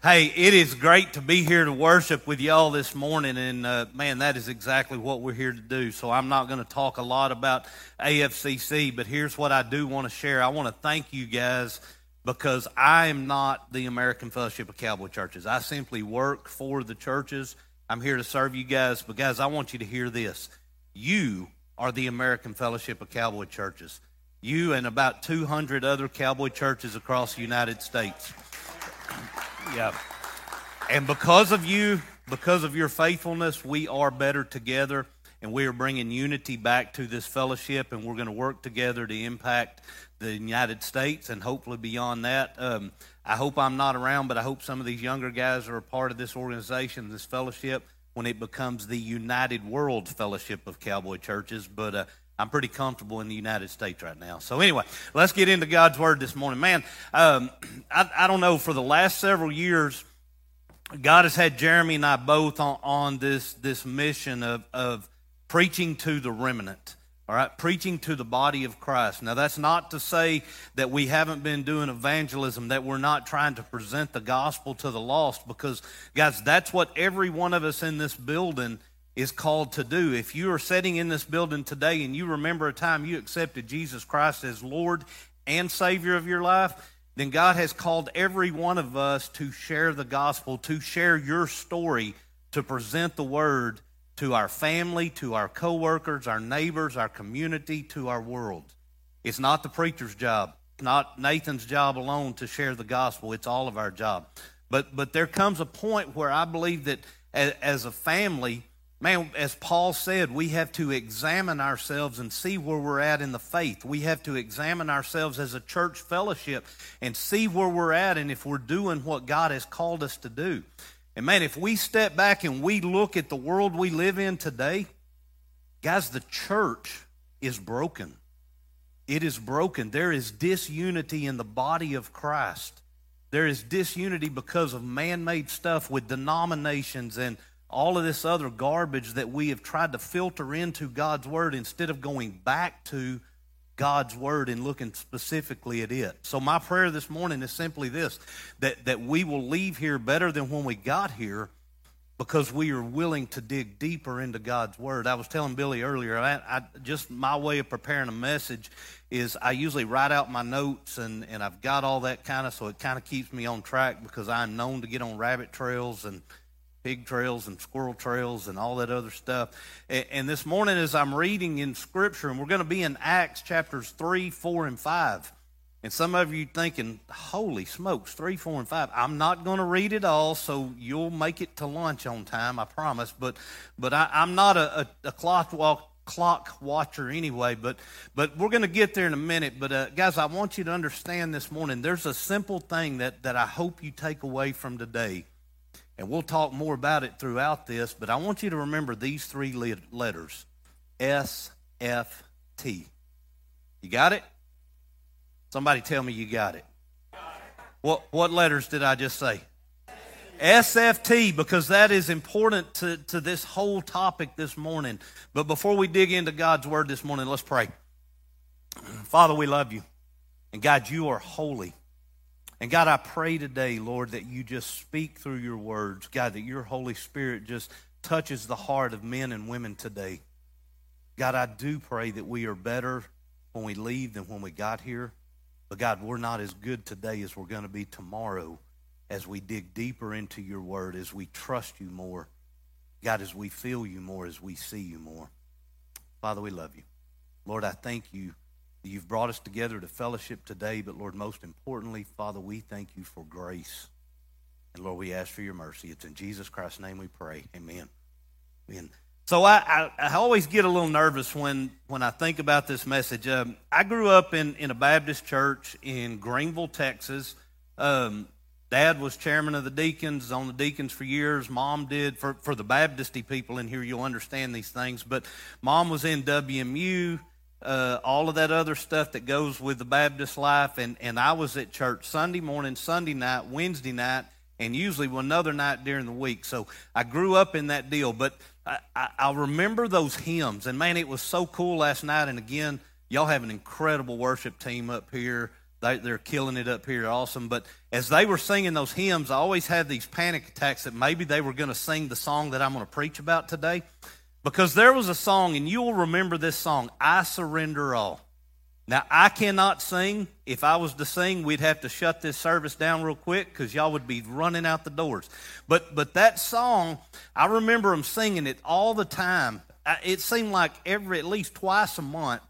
Hey, it is great to be here to worship with y'all this morning, and uh, man, that is exactly what we're here to do. So I'm not going to talk a lot about AFCC, but here's what I do want to share. I want to thank you guys because I am not the American Fellowship of Cowboy Churches. I simply work for the churches. I'm here to serve you guys, but guys, I want you to hear this. You are the American Fellowship of Cowboy Churches. You and about 200 other cowboy churches across the United States. Yeah. And because of you, because of your faithfulness, we are better together and we are bringing unity back to this fellowship and we're going to work together to impact the United States and hopefully beyond that. Um, I hope I'm not around, but I hope some of these younger guys are a part of this organization, this fellowship, when it becomes the United World Fellowship of Cowboy Churches. But uh, I'm pretty comfortable in the United States right now. So, anyway, let's get into God's Word this morning. Man, um, I, I, don't know, for the last several years, God has had Jeremy and I both on, on this, this mission of, of preaching to the remnant. All right, preaching to the body of Christ. Now, that's not to say that we haven't been doing evangelism, that we're not trying to present the gospel to the lost, because, guys, that's what every one of us in this building is called to do. If you are sitting in this building today and you remember a time you accepted Jesus Christ as Lord and Savior of your life, then God has called every one of us to share the gospel, to share your story, to present the word to our family, to our coworkers, our neighbors, our community, to our world. It's not the preacher's job, not Nathan's job alone to share the gospel. It's all of our job. But but there comes a point where I believe that as, as a family, Man, as Paul said, we have to examine ourselves and see where we're at in the faith. We have to examine ourselves as a church fellowship and see where we're at and if we're doing what God has called us to do. And man, if we step back and we look at the world we live in today, guys, the church is broken. It is broken. There is disunity in the body of Christ. There is disunity because of man made stuff with denominations and all of this other garbage that we have tried to filter into God's Word instead of going back to God's Word and looking specifically at it. So, my prayer this morning is simply this that, that we will leave here better than when we got here because we are willing to dig deeper into God's Word. I was telling Billy earlier, I, I, just my way of preparing a message is I usually write out my notes and, and I've got all that kind of, so it kind of keeps me on track because I'm known to get on rabbit trails and pig trails and squirrel trails and all that other stuff. And, this morning, as I'm reading in Scripture, and we're going to be in Acts chapters 3, 4, and 5. And some of you thinking, holy smokes, 3, 4, and 5. I'm not going to read it all, so you'll make it to lunch on time, I promise. But, but I, am not a, a, a clock, walk, clock watcher anyway, but, but we're going to get there in a minute. But uh, guys, I want you to understand this morning there's a simple thing that, that I hope you take away from today. And we'll talk more about it throughout this, but I want you to remember these three letters S F T. You got it? Somebody tell me you got it. What, what letters did I just say? SFT, because that is important to, to this whole topic this morning. But before we dig into God's word this morning, let's pray. Father, we love you. And God, you are holy. And God, I pray today, Lord, that you just speak through your words. God, that your Holy Spirit just touches the heart of men and women today. God, I do pray that we are better when we leave than when we got here. But God, we're not as good today as we're going to be tomorrow as we dig deeper into your word, as we trust you more. God, as we feel you more, as we see you more. Father, we love you. Lord, I thank you You've brought us together to fellowship today, but Lord, most importantly, Father, we thank you for grace. And Lord, we ask for your mercy. It's in Jesus Christ's name we pray. Amen. Amen. So I, I, I always get a little nervous when, when I think about this message. Um, I grew up in, in a Baptist church in Greenville, Texas. Um, Dad was chairman of the deacons, on the deacons for years. Mom did, for, for the Baptisty people in here, you'll understand these things. But mom was in WMU uh, all of that other stuff that goes with the Baptist life. And, and I was at church Sunday morning, Sunday night, Wednesday night, and usually another night during the week. So I grew up in that deal. But I, I, I remember those hymns. And man, it was so cool last night. And again, y'all have an incredible worship team up here. They, they're killing it up here, awesome. But as they were singing those hymns, I always had these panic attacks that maybe they were going to sing the song that I'm going to preach about today. Because there was a song, and you will remember this song, I Surrender All. Now, I cannot sing. If I was to sing, we'd have to shut this service down real quick because y'all would be running out the doors. But, but that song, I remember them singing it all the time. It seemed like every, at least twice a month,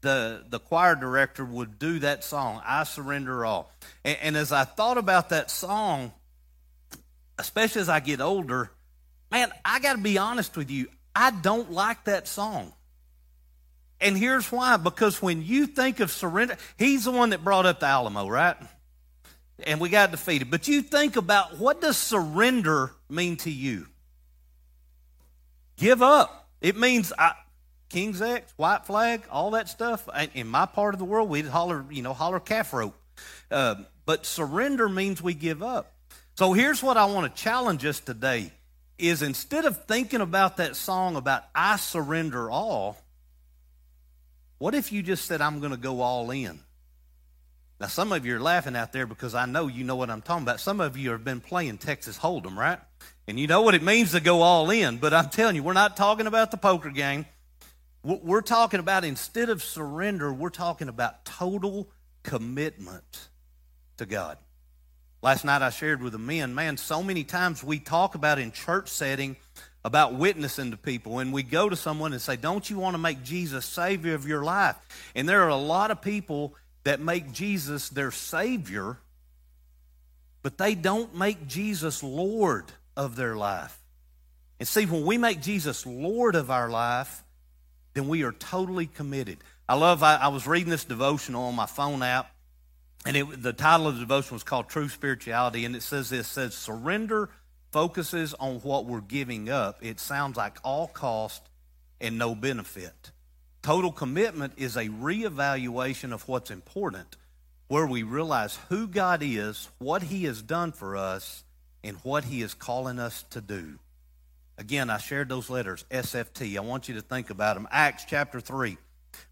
the, the choir director would do that song, I Surrender All. And, and as I thought about that song, especially as I get older, man, I got to be honest with you, I don't like that song. And here's why because when you think of surrender, he's the one that brought up the Alamo, right? And we got defeated. But you think about what does surrender mean to you? Give up. It means I, King's X, white flag, all that stuff. In my part of the world, we'd holler, you know, holler calf rope. Uh, but surrender means we give up. So here's what I want to challenge us today is instead of thinking about that song about I surrender all, what if you just said, I'm going to go all in? Now, some of you are laughing out there because I know you know what I'm talking about. Some of you have been playing Texas Hold'em, right? And you know what it means to go all in. But I'm telling you, we're not talking about the poker game. We're talking about instead of surrender, we're talking about total commitment to God. Last night I shared with the men, man, so many times we talk about in church setting about witnessing to people and we go to someone and say, Don't you want to make Jesus Savior of your life? And there are a lot of people that make Jesus their Savior, but they don't make Jesus Lord of their life. And see, when we make Jesus Lord of our life, then we are totally committed. I love, I, I was reading this devotional on my phone app and it, the title of the devotion was called True Spirituality, and it says this: says surrender focuses on what we're giving up. It sounds like all cost and no benefit. Total commitment is a reevaluation of what's important, where we realize who God is, what He has done for us, and what He is calling us to do. Again, I shared those letters, SFT. I want you to think about them. Acts chapter 3.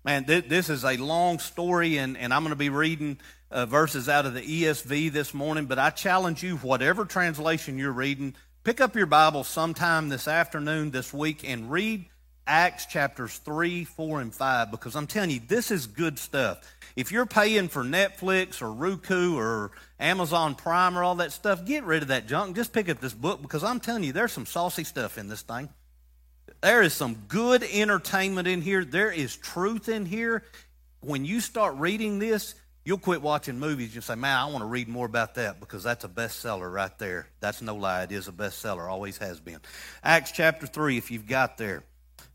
Man, th- this is a long story, and, and I'm going to be reading uh, verses out of the ESV this morning, but I challenge you, whatever translation you're reading, pick up your Bible sometime this afternoon, this week, and read Acts chapters 3, 4, and 5, because I'm telling you, this is good stuff. If you're paying for Netflix or Roku or Amazon Prime or all that stuff, get rid of that junk. Just pick up this book because I'm telling you, there's some saucy stuff in this thing. There is some good entertainment in here. There is truth in here. When you start reading this, you'll quit watching movies. You'll say, man, I want to read more about that because that's a bestseller right there. That's no lie. It is a bestseller, always has been. Acts chapter 3, if you've got there.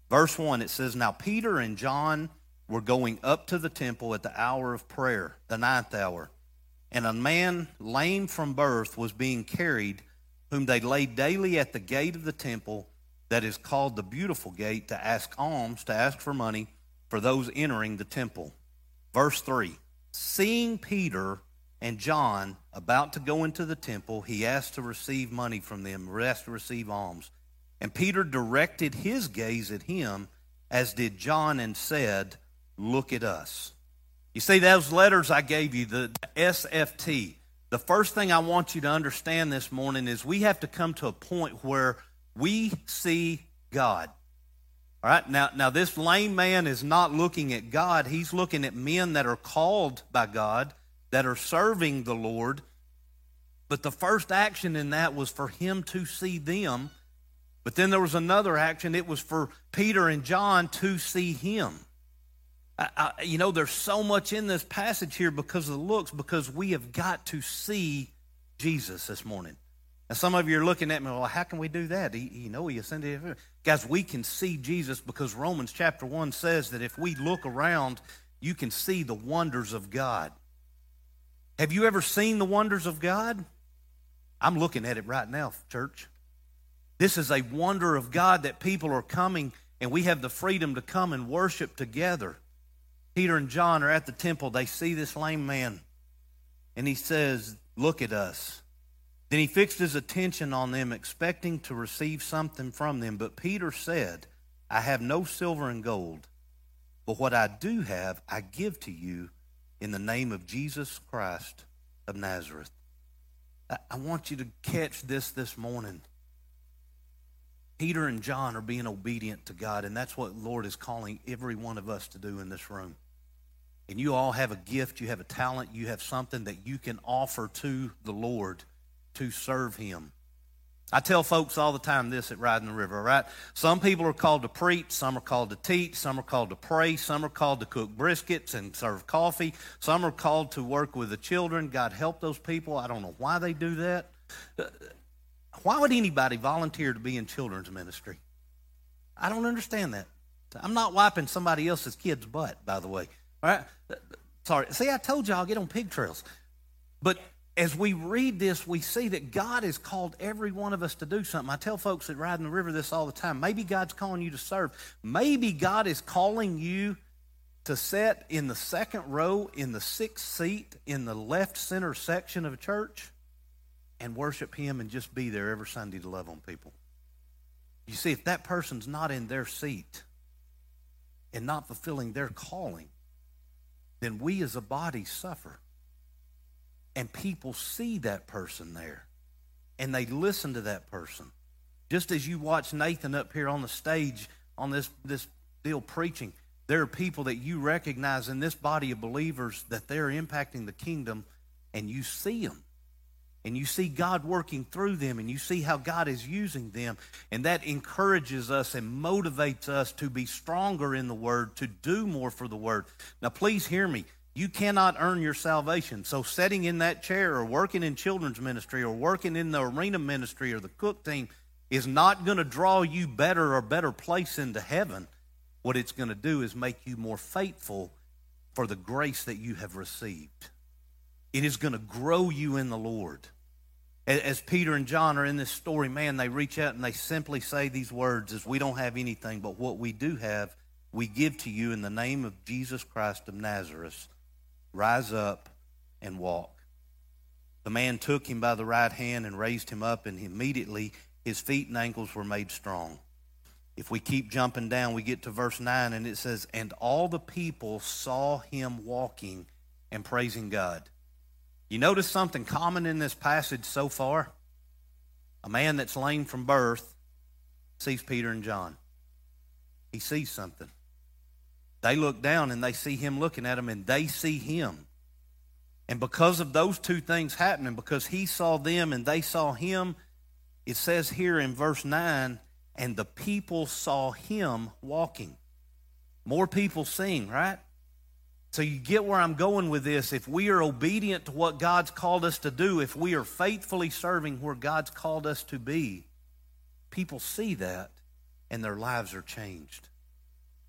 Verse 1, it says, Now Peter and John were going up to the temple at the hour of prayer, the ninth hour. And a man lame from birth was being carried, whom they laid daily at the gate of the temple that is called the Beautiful Gate to ask alms, to ask for money for those entering the temple. Verse 3 Seeing Peter and John about to go into the temple, he asked to receive money from them, asked to receive alms. And Peter directed his gaze at him, as did John, and said, Look at us. You see, those letters I gave you, the SFT, the first thing I want you to understand this morning is we have to come to a point where we see God. All right, now, now this lame man is not looking at God. He's looking at men that are called by God, that are serving the Lord. But the first action in that was for him to see them. But then there was another action. It was for Peter and John to see him. I, I, you know, there's so much in this passage here because of the looks, because we have got to see Jesus this morning. Now, some of you are looking at me, well, how can we do that? He, you know, he ascended. Guys, we can see Jesus because Romans chapter 1 says that if we look around, you can see the wonders of God. Have you ever seen the wonders of God? I'm looking at it right now, church. This is a wonder of God that people are coming and we have the freedom to come and worship together. Peter and John are at the temple. They see this lame man and he says, Look at us. Then he fixed his attention on them, expecting to receive something from them. But Peter said, I have no silver and gold, but what I do have, I give to you. in the name of Jesus Christ of Nazareth. I want you to catch this this morning. Peter and John are being obedient to God, and that's what Lord is calling every one of us to do in this room. And you all have a gift, you have a talent, you have something that you can offer to the Lord to serve Him. I tell folks all the time this at Riding the River, right? Some people are called to preach, some are called to teach, some are called to pray, some are called to cook briskets and serve coffee, some are called to work with the children. God help those people. I don't know why they do that. Uh, why would anybody volunteer to be in children's ministry? I don't understand that. I'm not wiping somebody else's kid's butt, by the way. All right? Uh, sorry. See, I told y'all I'll get on pig trails. But as we read this, we see that God has called every one of us to do something. I tell folks that Riding the River this all the time. Maybe God's calling you to serve. Maybe God is calling you to sit in the second row, in the sixth seat, in the left center section of a church and worship Him and just be there every Sunday to love on people. You see, if that person's not in their seat and not fulfilling their calling, then we as a body suffer and people see that person there and they listen to that person. Just as you watch Nathan up here on the stage on this, this deal preaching, there are people that you recognize in this body of believers that they're impacting the kingdom and you see them. And you see God working through them and you see how God is using them. And that encourages us and motivates us to be stronger in the Word, to do more for the Word. Now, please hear me. You cannot earn your salvation. So, sitting in that chair or working in children's ministry or working in the arena ministry or the cook team is not going to draw you better or better place into heaven. What it's going to do is make you more faithful for the grace that you have received. It is going to grow you in the Lord. As Peter and John are in this story, man, they reach out and they simply say these words as we don't have anything, but what we do have, we give to you in the name of Jesus Christ of Nazareth Rise up and walk. The man took him by the right hand and raised him up, and immediately his feet and ankles were made strong. If we keep jumping down, we get to verse 9, and it says, And all the people saw him walking and praising God. You notice something common in this passage so far? A man that's lame from birth sees Peter and John. He sees something. They look down and they see him looking at them and they see him. And because of those two things happening, because he saw them and they saw him, it says here in verse 9, and the people saw him walking. More people seeing, right? So you get where I'm going with this. If we are obedient to what God's called us to do, if we are faithfully serving where God's called us to be, people see that and their lives are changed.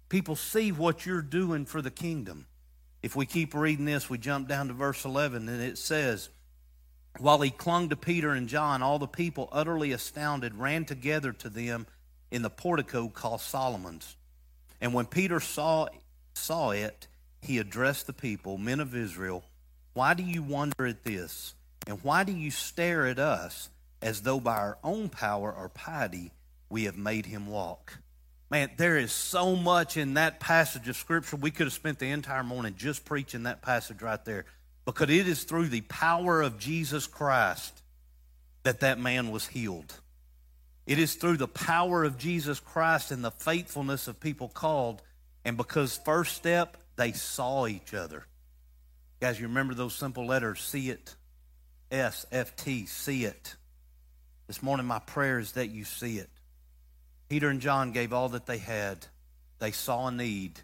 People see what you're doing for the kingdom. If we keep reading this, we jump down to verse 11, and it says, While he clung to Peter and John, all the people, utterly astounded, ran together to them in the portico called Solomon's. And when Peter saw, saw it, he addressed the people, Men of Israel, why do you wonder at this? And why do you stare at us as though by our own power or piety we have made him walk? Man, there is so much in that passage of Scripture. We could have spent the entire morning just preaching that passage right there because it is through the power of Jesus Christ that that man was healed. It is through the power of Jesus Christ and the faithfulness of people called. And because, first step, they saw each other. Guys, you remember those simple letters, see it, S, F, T, see it. This morning, my prayer is that you see it. Peter and John gave all that they had. They saw a need.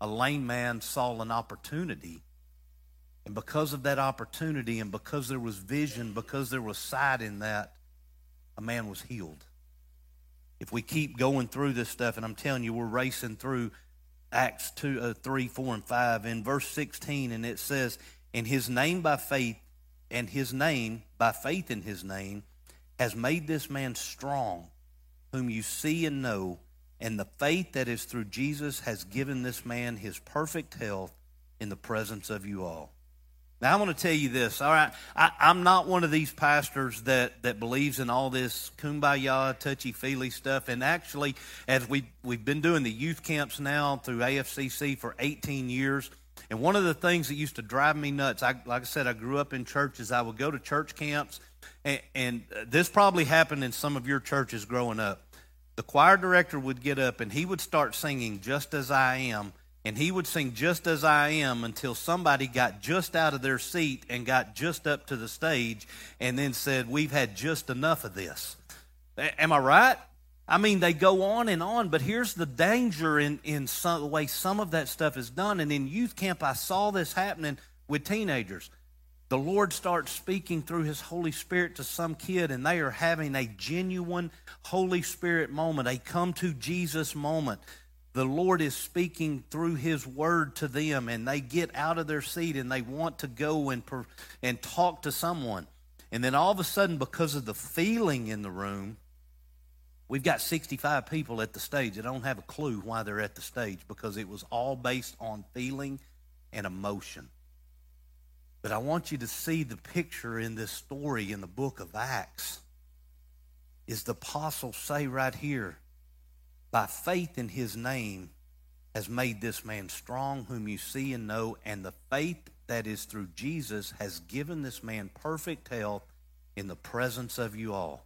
A lame man saw an opportunity. And because of that opportunity and because there was vision, because there was sight in that, a man was healed. If we keep going through this stuff, and I'm telling you, we're racing through Acts 2, uh, 3, 4, and 5. In verse 16, and it says, And his name by faith, and his name, by faith in his name, has made this man strong whom you see and know, and the faith that is through Jesus has given this man his perfect health in the presence of you all. Now, I want to tell you this, all right? I, am not one of these pastors that, that believes in all this kumbaya, touchy feely stuff. And actually, as we, we've been doing the youth camps now through AFCC for 18 years, And one of the things that used to drive me nuts, I, like I said, I grew up in churches. I would go to church camps, and, and this probably happened in some of your churches growing up. The choir director would get up and he would start singing Just As I Am, and he would sing Just As I Am until somebody got just out of their seat and got just up to the stage and then said, We've had just enough of this. Am I right? I mean, they go on and on, but here's the danger in, in some, the way some of that stuff is done. And in youth camp, I saw this happening with teenagers. The Lord starts speaking through His Holy Spirit to some kid, and they are having a genuine Holy Spirit moment, a come to Jesus moment. The Lord is speaking through His Word to them, and they get out of their seat and they want to go and, and talk to someone. And then all of a sudden, because of the feeling in the room, We've got 65 people at the stage that don't have a clue why they're at the stage because it was all based on feeling and emotion. But I want you to see the picture in this story in the book of Acts. Is the apostle say right here, by faith in his name has made this man strong, whom you see and know, and the faith that is through Jesus has given this man perfect health in the presence of you all.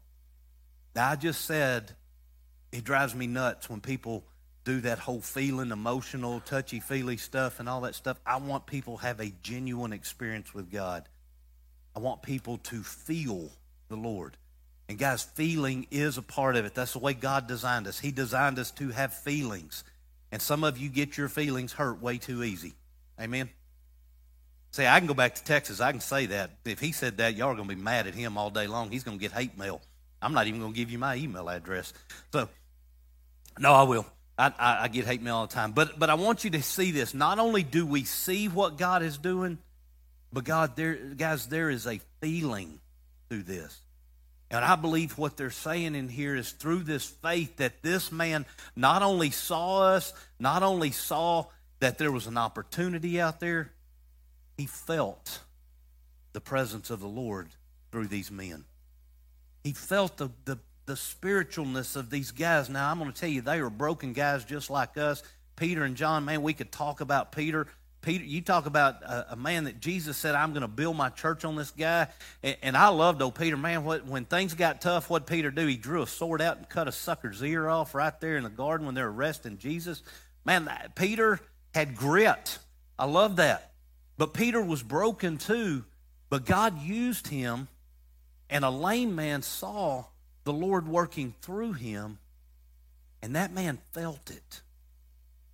Now, I just said it drives me nuts when people do that whole feeling, emotional, touchy feely stuff and all that stuff. I want people to have a genuine experience with God. I want people to feel the Lord. And guys, feeling is a part of it. That's the way God designed us. He designed us to have feelings. And some of you get your feelings hurt way too easy. Amen. See, I can go back to Texas. I can say that. If he said that, y'all are going to be mad at him all day long. He's going to get hate mail. I'm not even going to give you my email address. So, no, I will. I, I, I, get hate mail all the time. But, but I want you to see this. Not only do we see what God is doing, but God, there, guys, there is a feeling through this. And I believe what they're saying in here is through this faith that this man not only saw us, not only saw that there was an opportunity out there, he felt the presence of the Lord through these men. He felt the, the, the spiritualness of these guys. Now, I'm going to tell you, they were broken guys just like us. Peter and John, man, we could talk about Peter. Peter, you talk about a, a man that Jesus said, I'm going to build my church on this guy. And, and I loved old Peter, man. What, when things got tough, what Peter do? He drew a sword out and cut a sucker's ear off right there in the garden when they're arresting Jesus. Man, Peter had grit. I love that. But Peter was broken too. But God used him and a lame man saw the Lord working through him, and that man felt it.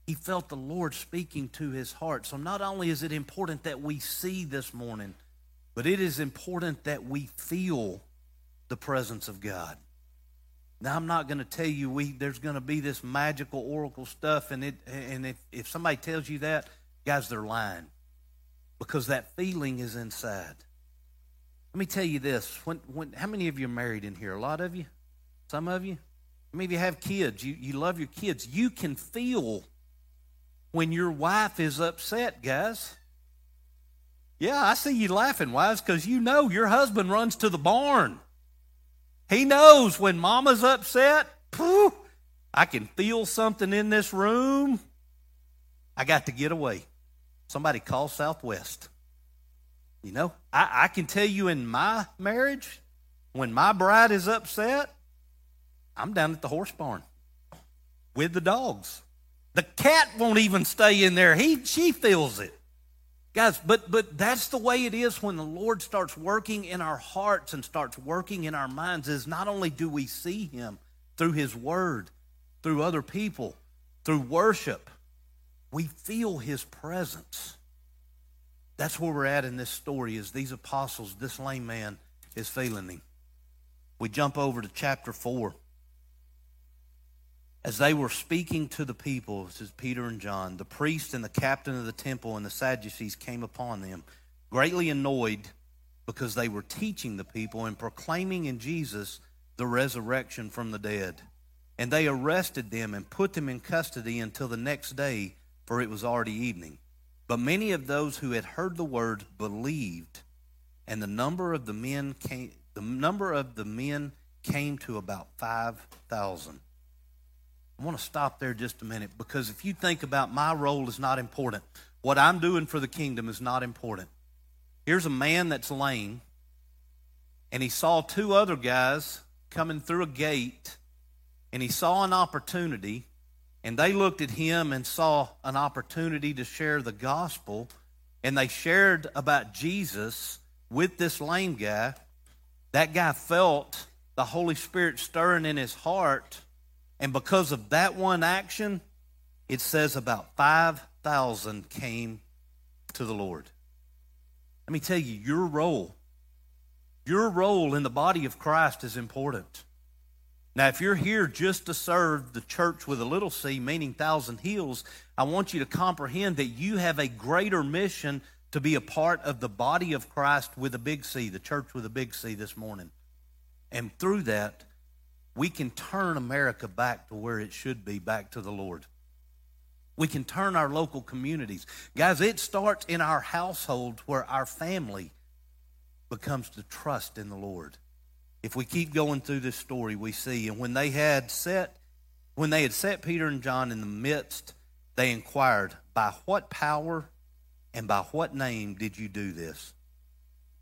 He felt the Lord speaking to his heart. So not only is it important that we see this morning, but it is important that we feel the presence of God. Now I'm not going to tell you we there's going to be this magical oracle stuff, and it and if, if somebody tells you that, guys, they're lying. Because that feeling is inside. Let me tell you this. When, when, how many of you are married in here? A lot of you? Some of you? How many of you have kids? You, you love your kids. You can feel when your wife is upset, guys. Yeah, I see you laughing, wives, because you know your husband runs to the barn. He knows when mama's upset, pooh, I can feel something in this room. I got to get away. Somebody call Southwest. You know, I, I can tell you in my marriage, when my bride is upset, I'm down at the horse barn with the dogs. The cat won't even stay in there. He she feels it. Guys, but but that's the way it is when the Lord starts working in our hearts and starts working in our minds is not only do we see him through his word, through other people, through worship, we feel his presence. That's where we're at in this story is these apostles, this lame man is feeling him. We jump over to chapter 4. As they were speaking to the people, is Peter and John, the priest and the captain of the temple and the Sadducees came upon them, greatly annoyed because they were teaching the people and proclaiming in Jesus the resurrection from the dead. And they arrested them and put them in custody until the next day, for it was already evening. But many of those who had heard the word believed, and the number of the men came, the number of the men came to about 5,000. I want to stop there just a minute because if you think about my role is not important. what I'm doing for the kingdom is not important. Here's a man that's lame, and he saw two other guys coming through a gate, and he saw an opportunity, and they looked at him and saw an opportunity to share the gospel, and they shared about Jesus with this lame guy. That guy felt the Holy Spirit stirring in his heart, and because of that one action, it says about 5,000 came to the Lord. Let me tell you, your role, your role in the body of Christ is important. Now, if you're here just to serve the church with a little c, meaning thousand hills, I want you to comprehend that you have a greater mission to be a part of the body of Christ with a big C, the church with a big C this morning. And through that, we can turn America back to where it should be, back to the Lord. We can turn our local communities. Guys, it starts in our household where our family becomes to trust in the Lord. If we keep going through this story, we see, and when they had set, when they had set Peter and John in the midst, they inquired, By what power and by what name did you do this?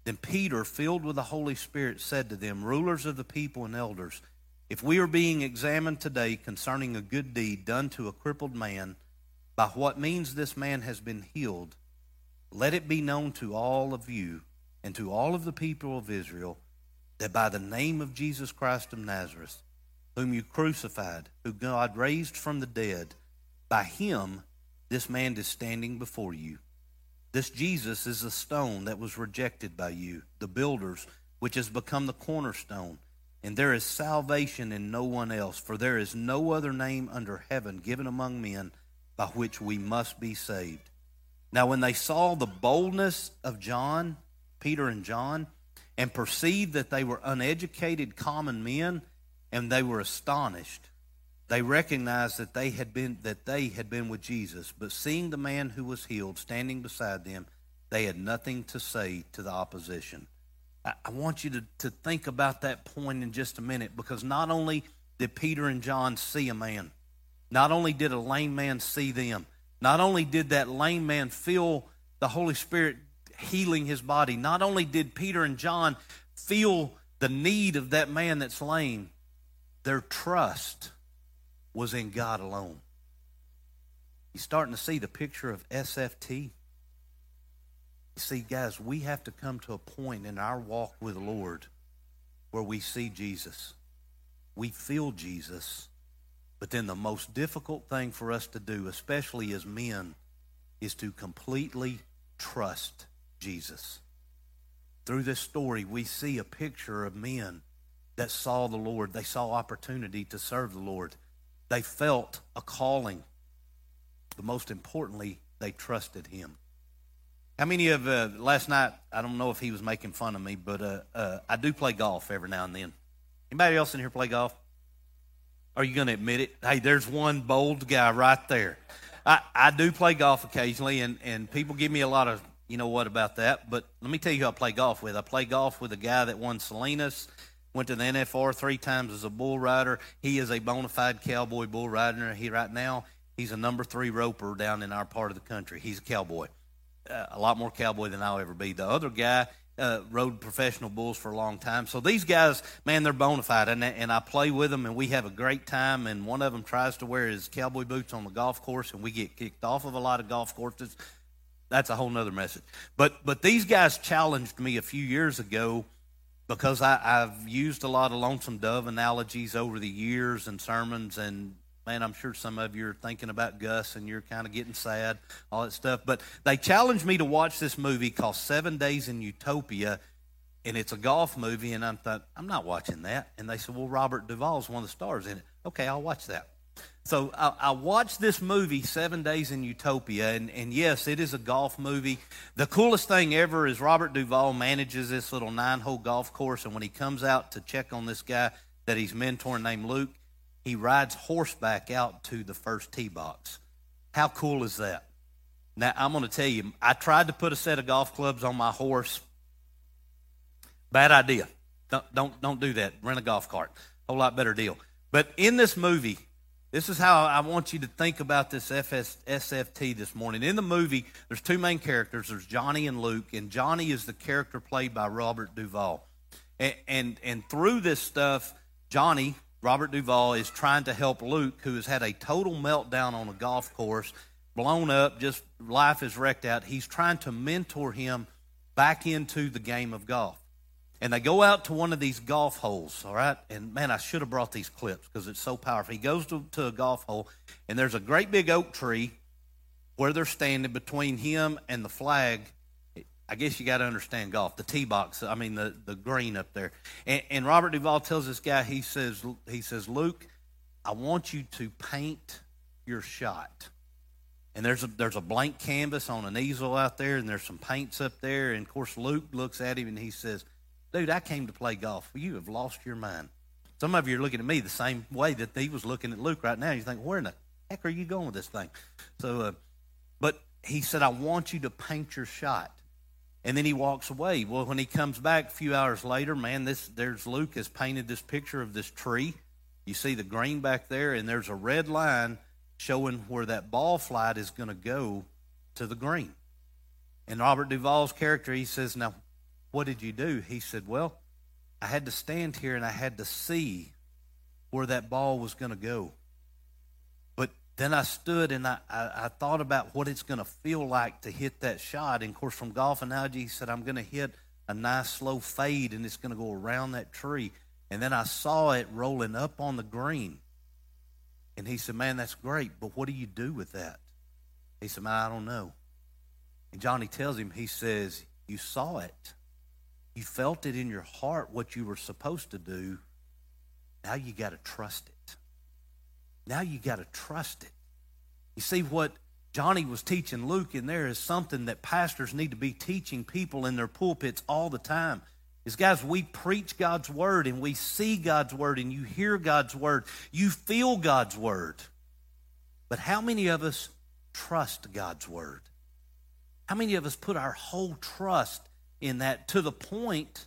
Then Peter, filled with the Holy Spirit, said to them, Rulers of the people and elders, if we are being examined today concerning a good deed done to a crippled man, by what means this man has been healed, let it be known to all of you and to all of the people of Israel that by the name of Jesus Christ of Nazareth, whom you crucified, who God raised from the dead, by him this man is standing before you. This Jesus is the stone that was rejected by you, the builders, which has become the cornerstone. And there is salvation in no one else, for there is no other name under heaven given among men by which we must be saved. Now, when they saw the boldness of John, Peter and John, and perceived that they were uneducated common men, and they were astonished, they recognized that they had been that they had been with Jesus. But seeing the man who was healed standing beside them, they had nothing to say to the opposition. I, I want you to, to think about that point in just a minute because not only did Peter and John see a man, not only did a lame man see them, not only did that lame man feel the Holy Spirit healing his body, not only did Peter and John feel the need of that man that's lame, their trust was in God alone. You're starting to see the picture of SFT. You see, guys, we have to come to a point in our walk with the Lord where we see Jesus. We feel Jesus but then the most difficult thing for us to do, especially as men, is to completely trust Jesus. Through this story, we see a picture of men that saw the Lord. They saw opportunity to serve the Lord. They felt a calling. But most importantly, they trusted Him. How many of uh, last night? I don't know if he was making fun of me, but uh, uh, I do play golf every now and then. Anybody else in here play golf? Are you going to admit it? Hey, there's one bold guy right there. I, I do play golf occasionally, and, and people give me a lot of, you know what, about that. But let me tell you who I play golf with. I play golf with a guy that won Salinas, went to the NFR three times as a bull rider. He is a bona fide cowboy bull rider. He right now, he's a number three roper down in our part of the country. He's a cowboy. Uh, a lot more cowboy than I'll ever be. The other guy uh, rode professional bulls for a long time. So these guys, man, they're bona fide, and, and I play with them, and we have a great time. And one of them tries to wear his cowboy boots on the golf course, and we get kicked off of a lot of golf courses. That's a whole nother message. But but these guys challenged me a few years ago because I, I've used a lot of lonesome dove analogies over the years and sermons, and man, I'm sure some of you are thinking about Gus and you're kind of getting sad, all that stuff. But they challenged me to watch this movie called Seven Days in Utopia, and it's a golf movie. And I thought, I'm not watching that. And they said, Well, Robert Duvall's one of the stars in it. Okay, I'll watch that. So I, I, watched this movie, Seven Days in Utopia, and, and yes, it is a golf movie. The coolest thing ever is Robert Duvall manages this little nine hole golf course, and when he comes out to check on this guy that he's mentoring named Luke, he rides horseback out to the first tee box. How cool is that? Now, I'm going to tell you, I tried to put a set of golf clubs on my horse. Bad idea. Don't, don't, don't do that. Rent a golf cart. Whole lot better deal. But in this movie, This is how I want you to think about this FS, SFT this morning. In the movie, there's two main characters. There's Johnny and Luke, and Johnny is the character played by Robert Duvall. And, and, and through this stuff, Johnny, Robert Duvall, is trying to help Luke, who has had a total meltdown on a golf course, blown up, just life is wrecked out. He's trying to mentor him back into the game of golf. And they go out to one of these golf holes, all right? And man, I should have brought these clips because it's so powerful. He goes to, to a golf hole, and there's a great big oak tree where they're standing between him and the flag. I guess you got to understand golf, the tee box. I mean, the, the green up there. And, and Robert Duvall tells this guy, he says, he says, Luke, I want you to paint your shot. And there's a, there's a blank canvas on an easel out there, and there's some paints up there. And of course, Luke looks at him and he says, Dude, I came to play golf. You have lost your mind. Some of you are looking at me the same way that he was looking at Luke right now. You think, where in the heck are you going with this thing? So, uh, but he said, I want you to paint your shot. And then he walks away. Well, when he comes back a few hours later, man, this there's Luke has painted this picture of this tree. You see the green back there, and there's a red line showing where that ball flight is going to go to the green. And Robert Duvall's character, he says, Now, what did you do? He said, Well, I had to stand here and I had to see where that ball was going to go. But then I stood and I, I, I thought about what it's going to feel like to hit that shot. And of course, from golf analogy, he said, I'm going to hit a nice slow fade and it's going to go around that tree. And then I saw it rolling up on the green. And he said, Man, that's great, but what do you do with that? He said, Man, I don't know. And Johnny tells him, He says, You saw it. You felt it in your heart what you were supposed to do. Now you got to trust it. Now you got to trust it. You see, what Johnny was teaching Luke in there is something that pastors need to be teaching people in their pulpits all the time. Is guys, we preach God's word and we see God's word and you hear God's word. You feel God's word. But how many of us trust God's word? How many of us put our whole trust in that to the point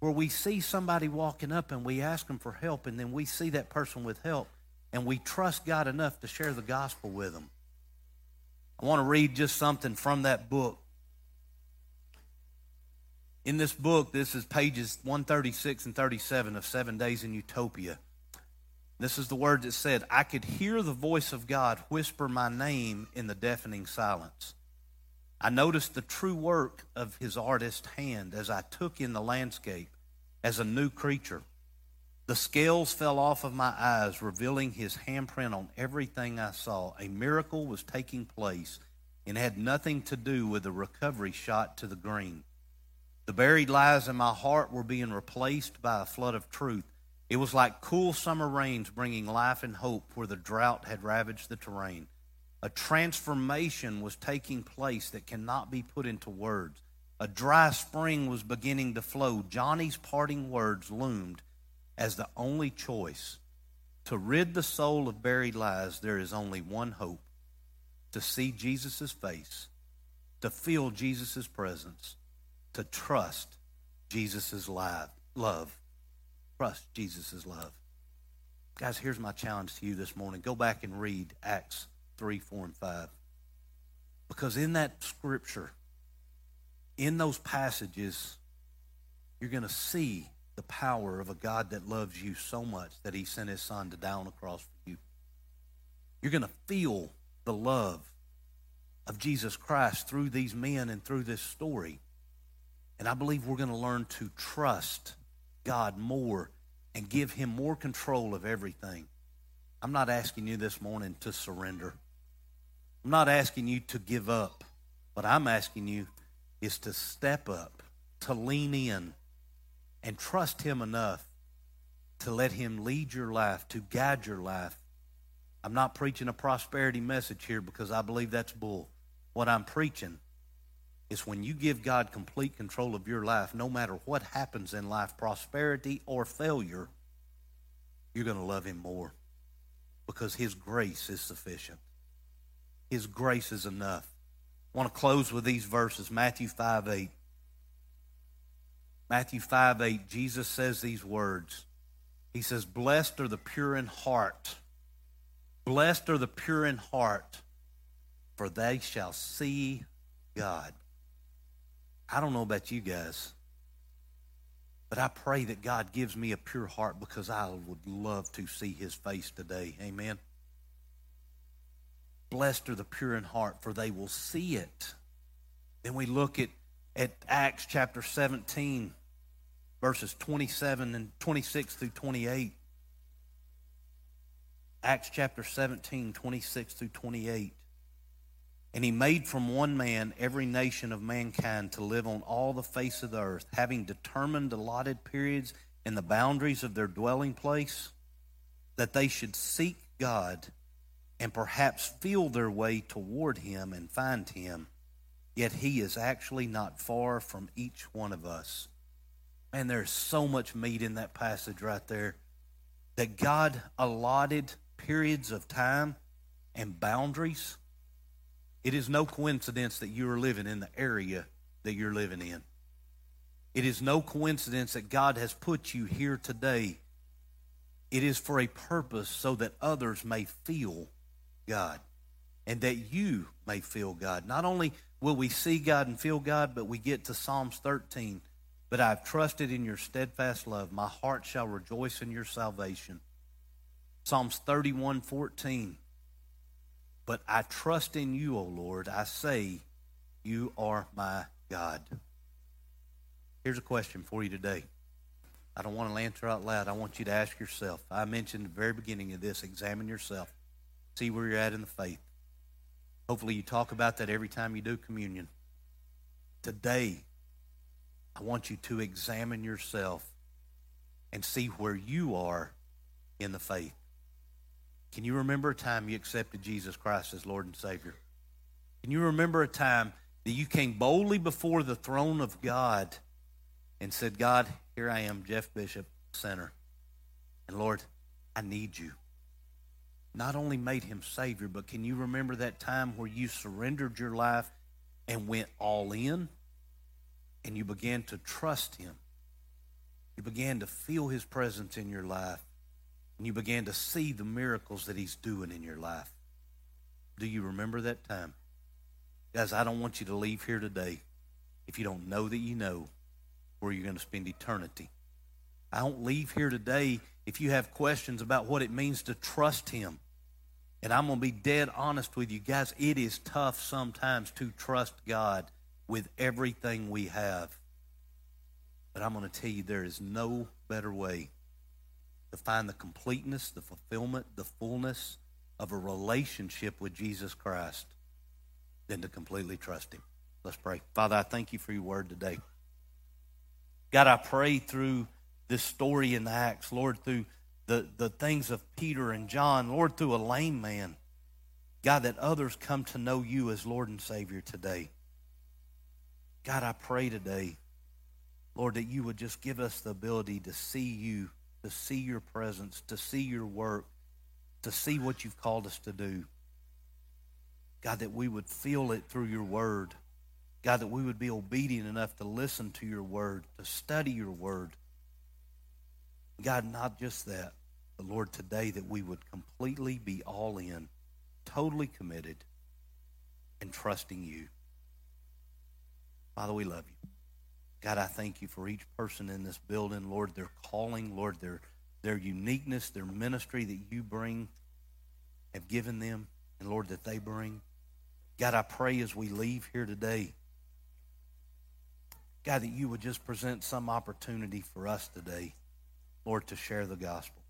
where we see somebody walking up and we ask them for help, and then we see that person with help, and we trust God enough to share the gospel with them. I want to read just something from that book. In this book, this is pages 136 and 37 of Seven Days in Utopia. This is the words that said I could hear the voice of God whisper my name in the deafening silence. I noticed the true work of his artist hand as I took in the landscape as a new creature. The scales fell off of my eyes, revealing his handprint on everything I saw. A miracle was taking place and had nothing to do with the recovery shot to the green. The buried lies in my heart were being replaced by a flood of truth. It was like cool summer rains bringing life and hope where the drought had ravaged the terrain. A transformation was taking place that cannot be put into words. A dry spring was beginning to flow. Johnny's parting words loomed as the only choice. To rid the soul of buried lies, there is only one hope to see Jesus' face, to feel Jesus' presence, to trust Jesus' love. Trust Jesus' love. Guys, here's my challenge to you this morning. Go back and read Acts 3, 4, and 5. Because in that scripture, in those passages, you're going to see the power of a God that loves you so much that he sent his son to die on the cross for you. You're going to feel the love of Jesus Christ through these men and through this story. And I believe we're going to learn to trust God more and give him more control of everything. I'm not asking you this morning to surrender. I'm not asking you to give up. What I'm asking you is to step up, to lean in, and trust Him enough to let Him lead your life, to guide your life. I'm not preaching a prosperity message here because I believe that's bull. What I'm preaching is when you give God complete control of your life, no matter what happens in life, prosperity or failure, you're going to love Him more because His grace is sufficient. His grace is enough. I want to close with these verses Matthew 5 8. Matthew 5 8, Jesus says these words. He says, Blessed are the pure in heart, Blessed are the pure in heart, for they shall see God. I don't know about you guys, but I pray that God gives me a pure heart because I would love to see his face today. Amen. Blessed are the pure in heart, for they will see it. Then we look at, at Acts chapter 17, verses 27 and 26 through 28. Acts chapter 17, 26 through 28. And he made from one man every nation of mankind to live on all the face of the earth, having determined allotted periods and the boundaries of their dwelling place, that they should seek God and perhaps feel their way toward him and find him. Yet he is actually not far from each one of us. And there's so much meat in that passage right there that God allotted periods of time and boundaries, it is no coincidence that you are living in the area that you're living in. It is no coincidence that God has put you here today. It is for a purpose so that others may feel God and that you may feel God. Not only will we see God and feel God, but we get to Psalms 13. But I've trusted in your steadfast love. My heart shall rejoice in your salvation. Psalms 31 14. But I trust in you, O Lord. I say, You are my God. Here's a question for you today. I don't want to answer out loud. I want you to ask yourself. I mentioned at the very beginning of this examine yourself, see where you're at in the faith. Hopefully, you talk about that every time you do communion. Today, I want you to examine yourself and see where you are in the faith. Can you remember a time you accepted Jesus Christ as Lord and Savior? Can you remember a time that you came boldly before the throne of God and said, God, here I am, Jeff Bishop, sinner. And Lord, I need you. Not only made him Savior, but can you remember that time where you surrendered your life and went all in and you began to trust him? You began to feel his presence in your life and you began to see the miracles that he's doing in your life. Do you remember that time? Guys, I don't want you to leave here today if you don't know that you know where you're going to spend eternity. I don't leave here today if you have questions about what it means to trust him. And I'm going to be dead honest with you guys. It is tough sometimes to trust God with everything we have. But I'm going to tell you there is no better way to find the completeness, the fulfillment, the fullness of a relationship with Jesus Christ than to completely trust Him. Let's pray. Father, I thank you for your word today. God, I pray through this story in the Acts, Lord, through the, the things of Peter and John, Lord, through a lame man, God, that others come to know you as Lord and Savior today. God, I pray today, Lord, that you would just give us the ability to see you to see your presence, to see your work, to see what you've called us to do. God, that we would feel it through your word. God, that we would be obedient enough to listen to your word, to study your word. God, not just that, but Lord, today that we would completely be all in, totally committed, and trusting you. Father, we love you. God, I thank you for each person in this building, Lord, their calling, Lord, their, their uniqueness, their ministry that you bring, have given them, and Lord, that they bring. God, I pray as we leave here today, God, that you would just present some opportunity for us today, Lord, to share the gospel.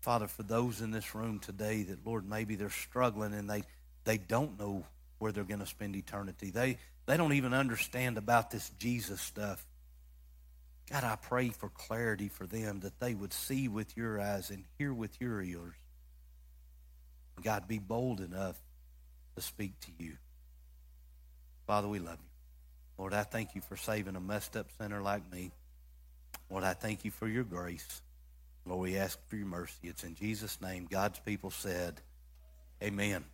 Father, for those in this room today that, Lord, maybe they're struggling and they, they don't know where they're going to spend eternity. They, they don't even understand about this Jesus stuff. God, I pray for clarity for them that they would see with your eyes and hear with your ears. God, be bold enough to speak to you. Father, we love you. Lord, I thank you for saving a messed up sinner like me. Lord, I thank you for your grace. Lord, we ask for your mercy. It's in Jesus' name. God's people said, Amen.